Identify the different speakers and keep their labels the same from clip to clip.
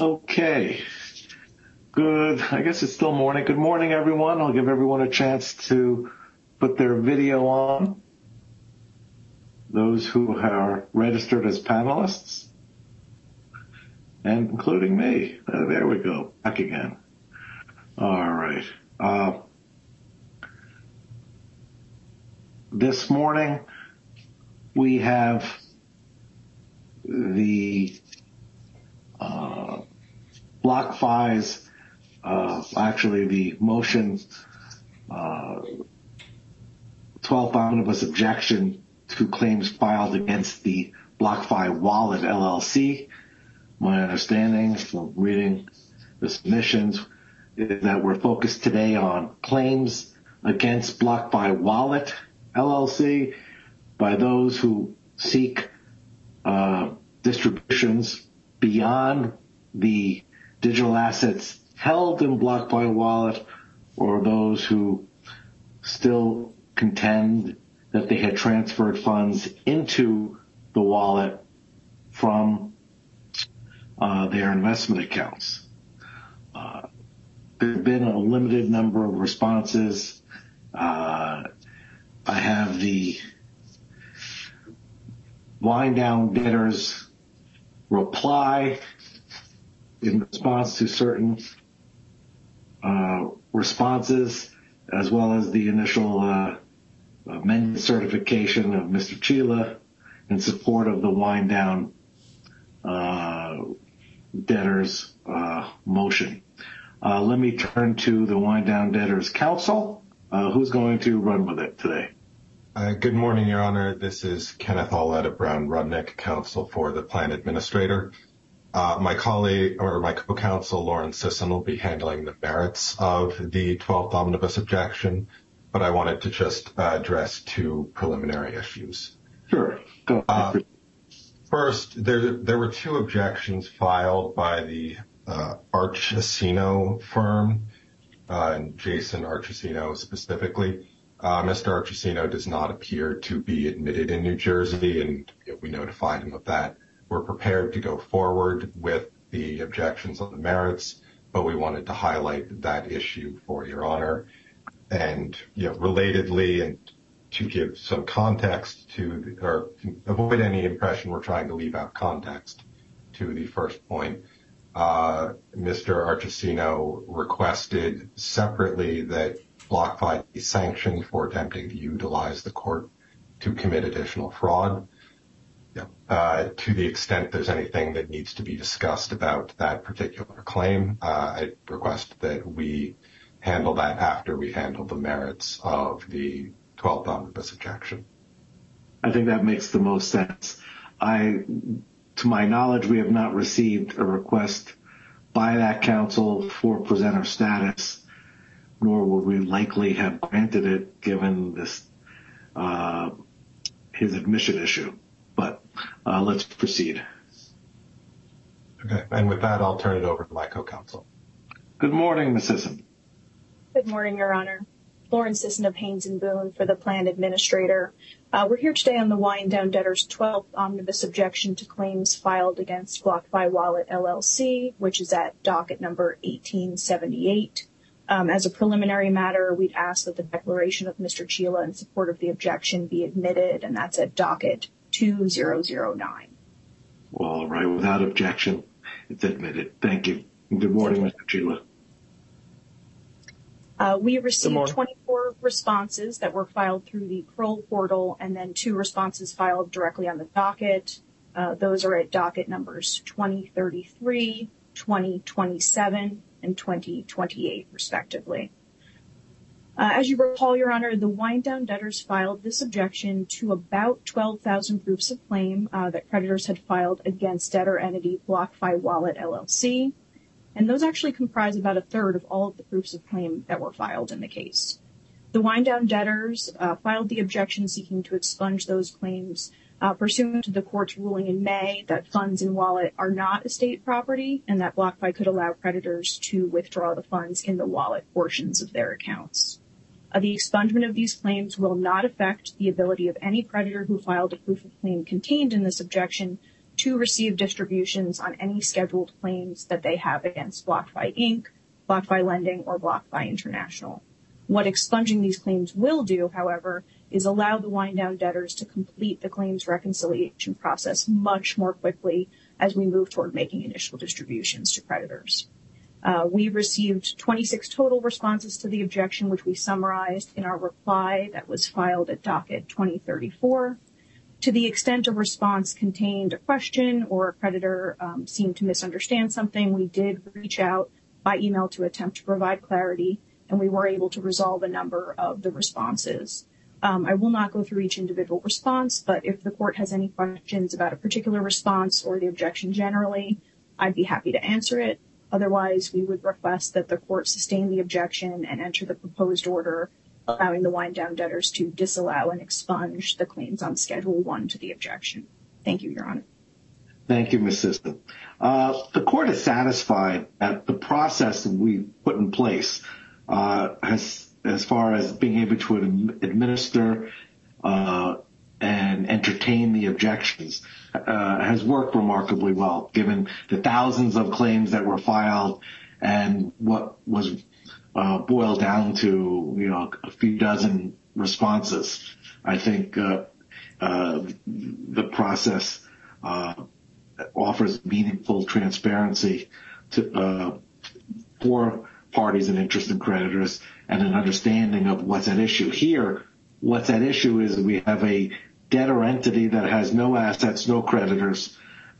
Speaker 1: Okay. Good. I guess it's still morning. Good morning, everyone. I'll give everyone a chance to put their video on. Those who are registered as panelists, and including me. Uh, there we go. Back again. All right. Uh, this morning, we have the uh, BlockFi's, uh actually the motion, 12th omnibus objection to claims filed against the BlockFi Wallet LLC. My understanding from reading the submissions is that we're focused today on claims against BlockFi Wallet LLC by those who seek distributions beyond the digital assets held in BlockFi Wallet or those who still contend that they had transferred funds into the wallet from uh, their investment accounts. Uh, there have been a limited number of responses. Uh, I have the wind down debtors reply in response to certain uh, responses, as well as the initial uh, amendment certification of Mr. Chila in support of the wind down uh, debtors motion. Let me turn to the wind down debtors counsel. Who's going to run with it today?
Speaker 2: Good morning, Your Honor. This is Kenneth Aulet of Brown Rudnick, counsel for the plan administrator. Uh, my colleague or my co-counsel, Lauren Sisson, will be handling the merits of the 12th omnibus objection, but I wanted to just address two preliminary issues.
Speaker 1: Sure. Go ahead.
Speaker 2: Uh, first, there were two objections filed by the uh, Archesino firm, and Jason Archesino specifically. Mr. Archesino does not appear to be admitted in New Jersey, and we notified him of that. We're prepared to go forward with the objections on the merits, but we wanted to highlight that issue for Your Honor. And you know, relatedly, and to give some context to or avoid any impression we're trying to leave out context to the first point, uh, Mr. Archesino requested separately that BlockFi be sanctioned for attempting to utilize the court to commit additional fraud. Uh, to the extent there's anything that needs to be discussed about that particular claim, uh, I request that we handle that after we handle the merits of the 12th omnibus objection.
Speaker 1: I think that makes the most sense. To my knowledge, we have not received a request by that counsel for presenter status, nor would we likely have granted it given uh, his admission issue. But let's proceed.
Speaker 2: Okay. And with that, I'll turn it over to my co-counsel.
Speaker 1: Good morning, Ms. Sisson.
Speaker 3: Good morning, Your Honor. Lauren Sisson of Haynes and Boone for the plan administrator. Uh, we're here today on the wind down debtors 12th omnibus objection to claims filed against BlockFi Wallet LLC, which is at docket number 1878. Um, as a preliminary matter, we'd ask that the declaration of Mr. Chila in support of the objection be admitted, and that's at docket 2009.
Speaker 1: All right. Without objection, it's admitted. Thank you. Good morning, Mr. Chila.
Speaker 3: Uh, we received 24 responses that were filed through the Kroll portal, and then two responses filed directly on the docket. Uh, those are at docket numbers 2033, 2027, and 2028, respectively. Uh, as you recall, Your Honor, the wind down debtors filed this objection to about 12,000 proofs of claim uh, that creditors had filed against debtor entity BlockFi Wallet LLC. And those actually comprise about a third of all of the proofs of claim that were filed in the case. The wind down debtors uh, filed the objection seeking to expunge those claims pursuant to the court's ruling in May that funds in wallet are not estate property and that BlockFi could allow creditors to withdraw the funds in the wallet portions of their accounts. The expungement of these claims will not affect the ability of any creditor who filed a proof of claim contained in this objection to receive distributions on any scheduled claims that they have against BlockFi Inc., BlockFi Lending, or BlockFi International. What expunging these claims will do, however, is allow the wind-down debtors to complete the claims reconciliation process much more quickly as we move toward making initial distributions to creditors. Uh, we received 26 total responses to the objection, which we summarized in our reply that was filed at docket 2034. To the extent a response contained a question or a creditor um, seemed to misunderstand something, we did reach out by email to attempt to provide clarity, and we were able to resolve a number of the responses. Um, I will not go through each individual response, but if the court has any questions about a particular response or the objection generally, I'd be happy to answer it. Otherwise, we would request that the court sustain the objection and enter the proposed order allowing the wind-down debtors to disallow and expunge the claims on Schedule 1 to the objection. Thank you, Your Honor.
Speaker 1: Thank you, Ms. Sisson. The court is satisfied that the process that we put in place uh, as far as being able to administer and entertain the objections uh, has worked remarkably well, given the thousands of claims that were filed and what was uh, boiled down to you know a few dozen responses. I think uh, the process offers meaningful transparency to for parties and interested creditors and an understanding of what's at issue. Here, what's at issue is we have a debtor entity that has no assets, no creditors,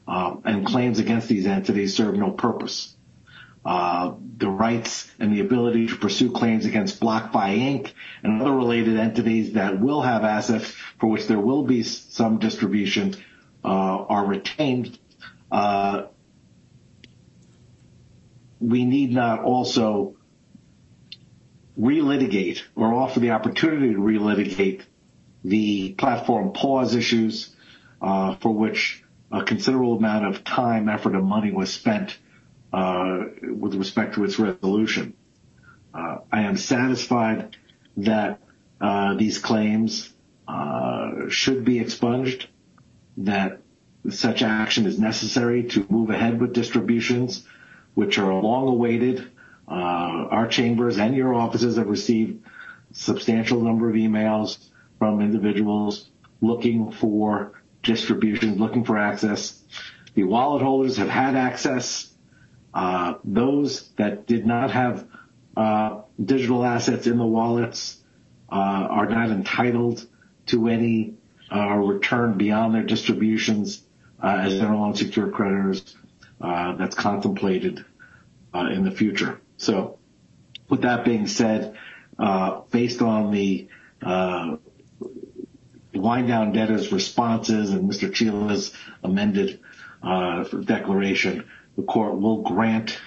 Speaker 1: uh, and claims against these entities serve no purpose. Uh, the rights and the ability to pursue claims against BlockFi Inc. and other related entities that will have assets for which there will be some distribution uh, are retained. We need not also re-litigate or offer the opportunity to re-litigate the platform pause issues uh, for which a considerable amount of time, effort, and money was spent uh, with respect to its resolution. Uh, I am satisfied that these claims should be expunged, that such action is necessary to move ahead with distributions, which are long awaited. Our chambers and your offices have received substantial number of emails from individuals looking for distribution, looking for access. The wallet holders have had access. Uh, those that did not have uh, digital assets in the wallets uh, are not entitled to any return beyond their distributions as general unsecured creditors that's contemplated in the future. So, with that being said, based on the wind-down debtors' responses and Mr. Chila's amended uh, declaration, the court will grant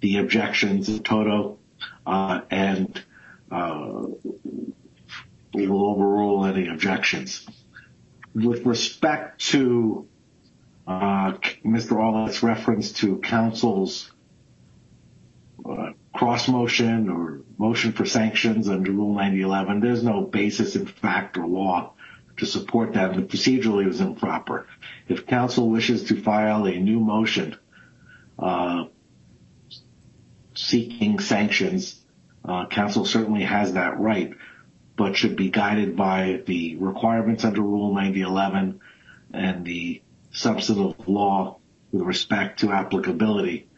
Speaker 1: the objections in total uh, and we will overrule any objections. With respect to Mr. Aulet's reference to counsel's cross-motion or motion for sanctions under Rule 9011, there's no basis in fact or law to support that. Procedurally, it was improper. If counsel wishes to file a new motion uh, seeking sanctions, uh, counsel certainly has that right, but should be guided by the requirements under Rule 9011 and the substantive law with respect to applicability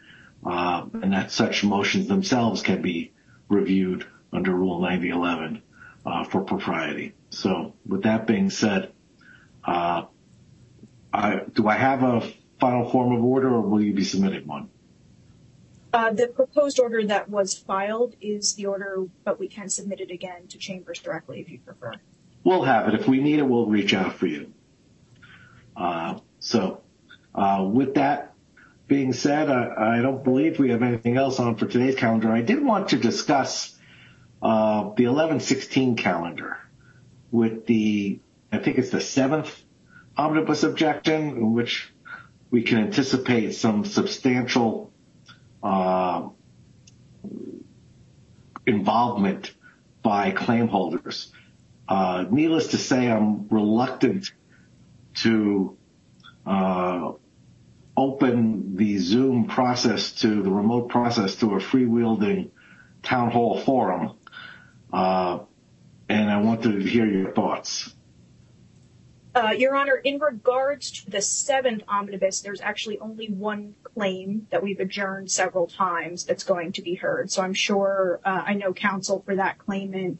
Speaker 1: uh, and that such motions themselves can be reviewed under Rule 9011 Uh, for propriety. So with that being said, uh, do I have a final form of order or will you be submitting one?
Speaker 3: Uh, the proposed order that was filed is the order, but we can submit it again to chambers directly if you prefer.
Speaker 1: We'll have it. If we need it, we'll reach out for you. So, with that being said, I don't believe we have anything else on for today's calendar. I did want to discuss the 1116 calendar with the, I think it's the seventh omnibus objection in which we can anticipate some substantial uh, involvement by claim holders. Uh, needless to say, I'm reluctant to uh, open the Zoom process to the remote process to a free-wielding town hall forum. Uh, and I wanted to hear your thoughts.
Speaker 3: Uh, your Honor, in regards to the seventh omnibus, there's actually only one claim that we've adjourned several times that's going to be heard. So I'm sure uh, I know counsel for that claimant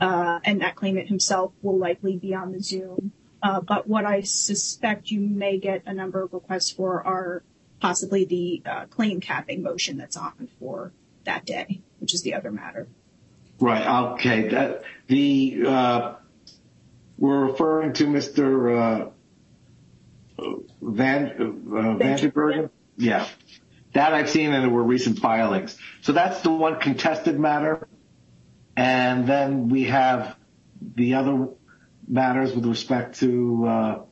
Speaker 3: and that claimant himself will likely be on the Zoom. But what I suspect you may get a number of requests for are possibly the claim capping motion that's on for that day, which is the other matter.
Speaker 1: Right. Okay. That the uh, we're referring to Mr. Uh, uh, Vandenbergen? Yeah. That I've seen and there were recent filings. So that's the one contested matter. And then we have the other matters with respect to,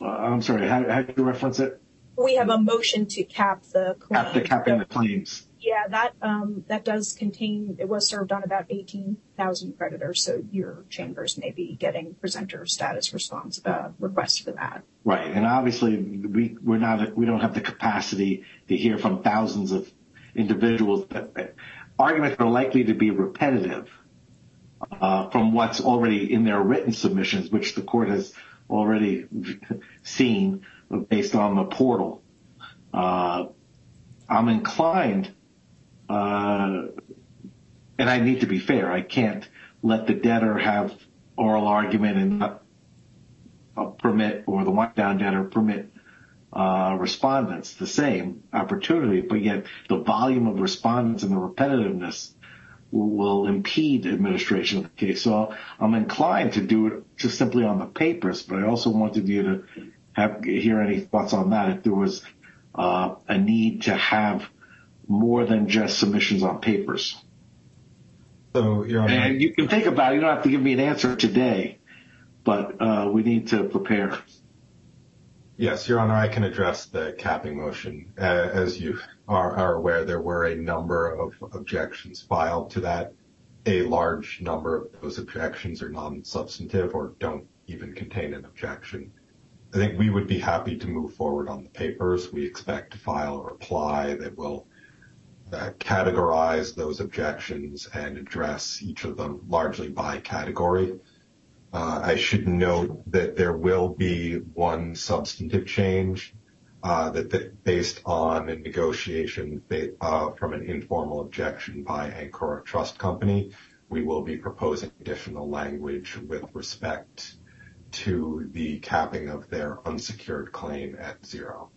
Speaker 1: I'm sorry, how do you reference it?
Speaker 3: We have a motion to cap the claim.
Speaker 1: Capping the claims.
Speaker 3: Yeah, that um, that does contain, it was served on about 18,000 creditors. So your chambers may be getting presenter status response uh, requests for that.
Speaker 1: Right. And obviously we we're not we don't have the capacity to hear from thousands of individuals. Arguments are likely to be repetitive uh, from what's already in their written submissions, which the court has already seen based on the portal. Uh, I'm inclined, Uh, and I need to be fair, I can't let the debtor have oral argument and not uh, permit, or the one-down debtor permit uh, respondents the same opportunity. But yet the volume of respondents and the repetitiveness will impede administration of the case. So I'm inclined to do it just simply on the papers, but I also wanted you to have hear any thoughts on that. If there was a need to have more than just submissions on papers. So, Your Honor. And you can think about it. You don't have to give me an answer today, but uh, we need to prepare.
Speaker 2: Yes, Your Honor, I can address the capping motion. Uh, as you are aware, there were a number of objections filed to that. A large number of those objections are non-substantive or don't even contain an objection. I think we would be happy to move forward on the papers. We expect to file a reply that will Uh, categorize those objections and address each of them largely by category. Uh, I should note that there will be one substantive change uh, that based on a negotiation from an informal objection by Ankura Trust Company. We will be proposing additional language with respect to the capping of their unsecured claim at zero.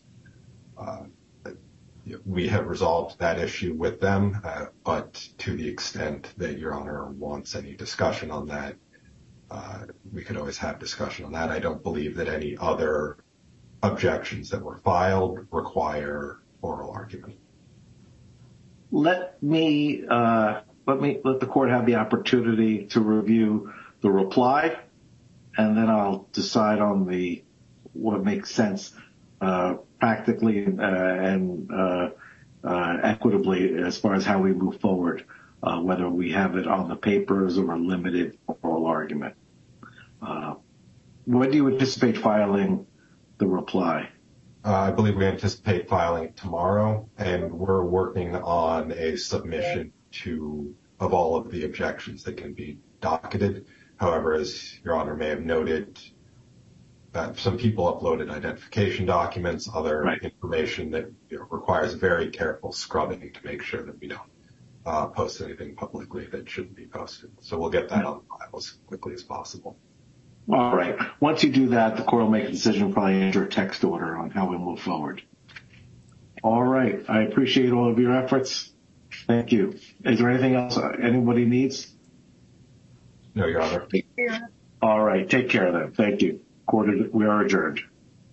Speaker 2: We have resolved that issue with them, but to the extent that Your Honor wants any discussion on that, we could always have discussion on that. I don't believe that any other objections that were filed require oral argument.
Speaker 1: Let me uh let me let the court have the opportunity to review the reply, and then I'll decide on the what makes sense practically uh, and uh, uh, equitably as far as how we move forward, whether we have it on the papers or a limited oral argument. When do you anticipate filing the reply?
Speaker 2: I believe we anticipate filing tomorrow, and we're working on a submission to of all of the objections that can be docketed. However, as Your Honor may have noted, some people uploaded identification documents, other information that requires very careful scrubbing to make sure that we don't uh, post anything publicly that shouldn't be posted. So we'll get that on file as quickly as possible.
Speaker 1: All right. Once you do that, the court will make a decision, probably enter a text order on how we move forward. All right. I appreciate all of your efforts. Thank you. Is there anything else anybody needs?
Speaker 2: No, Your Honor.
Speaker 1: All right. Take care of that. Thank you. We are adjourned.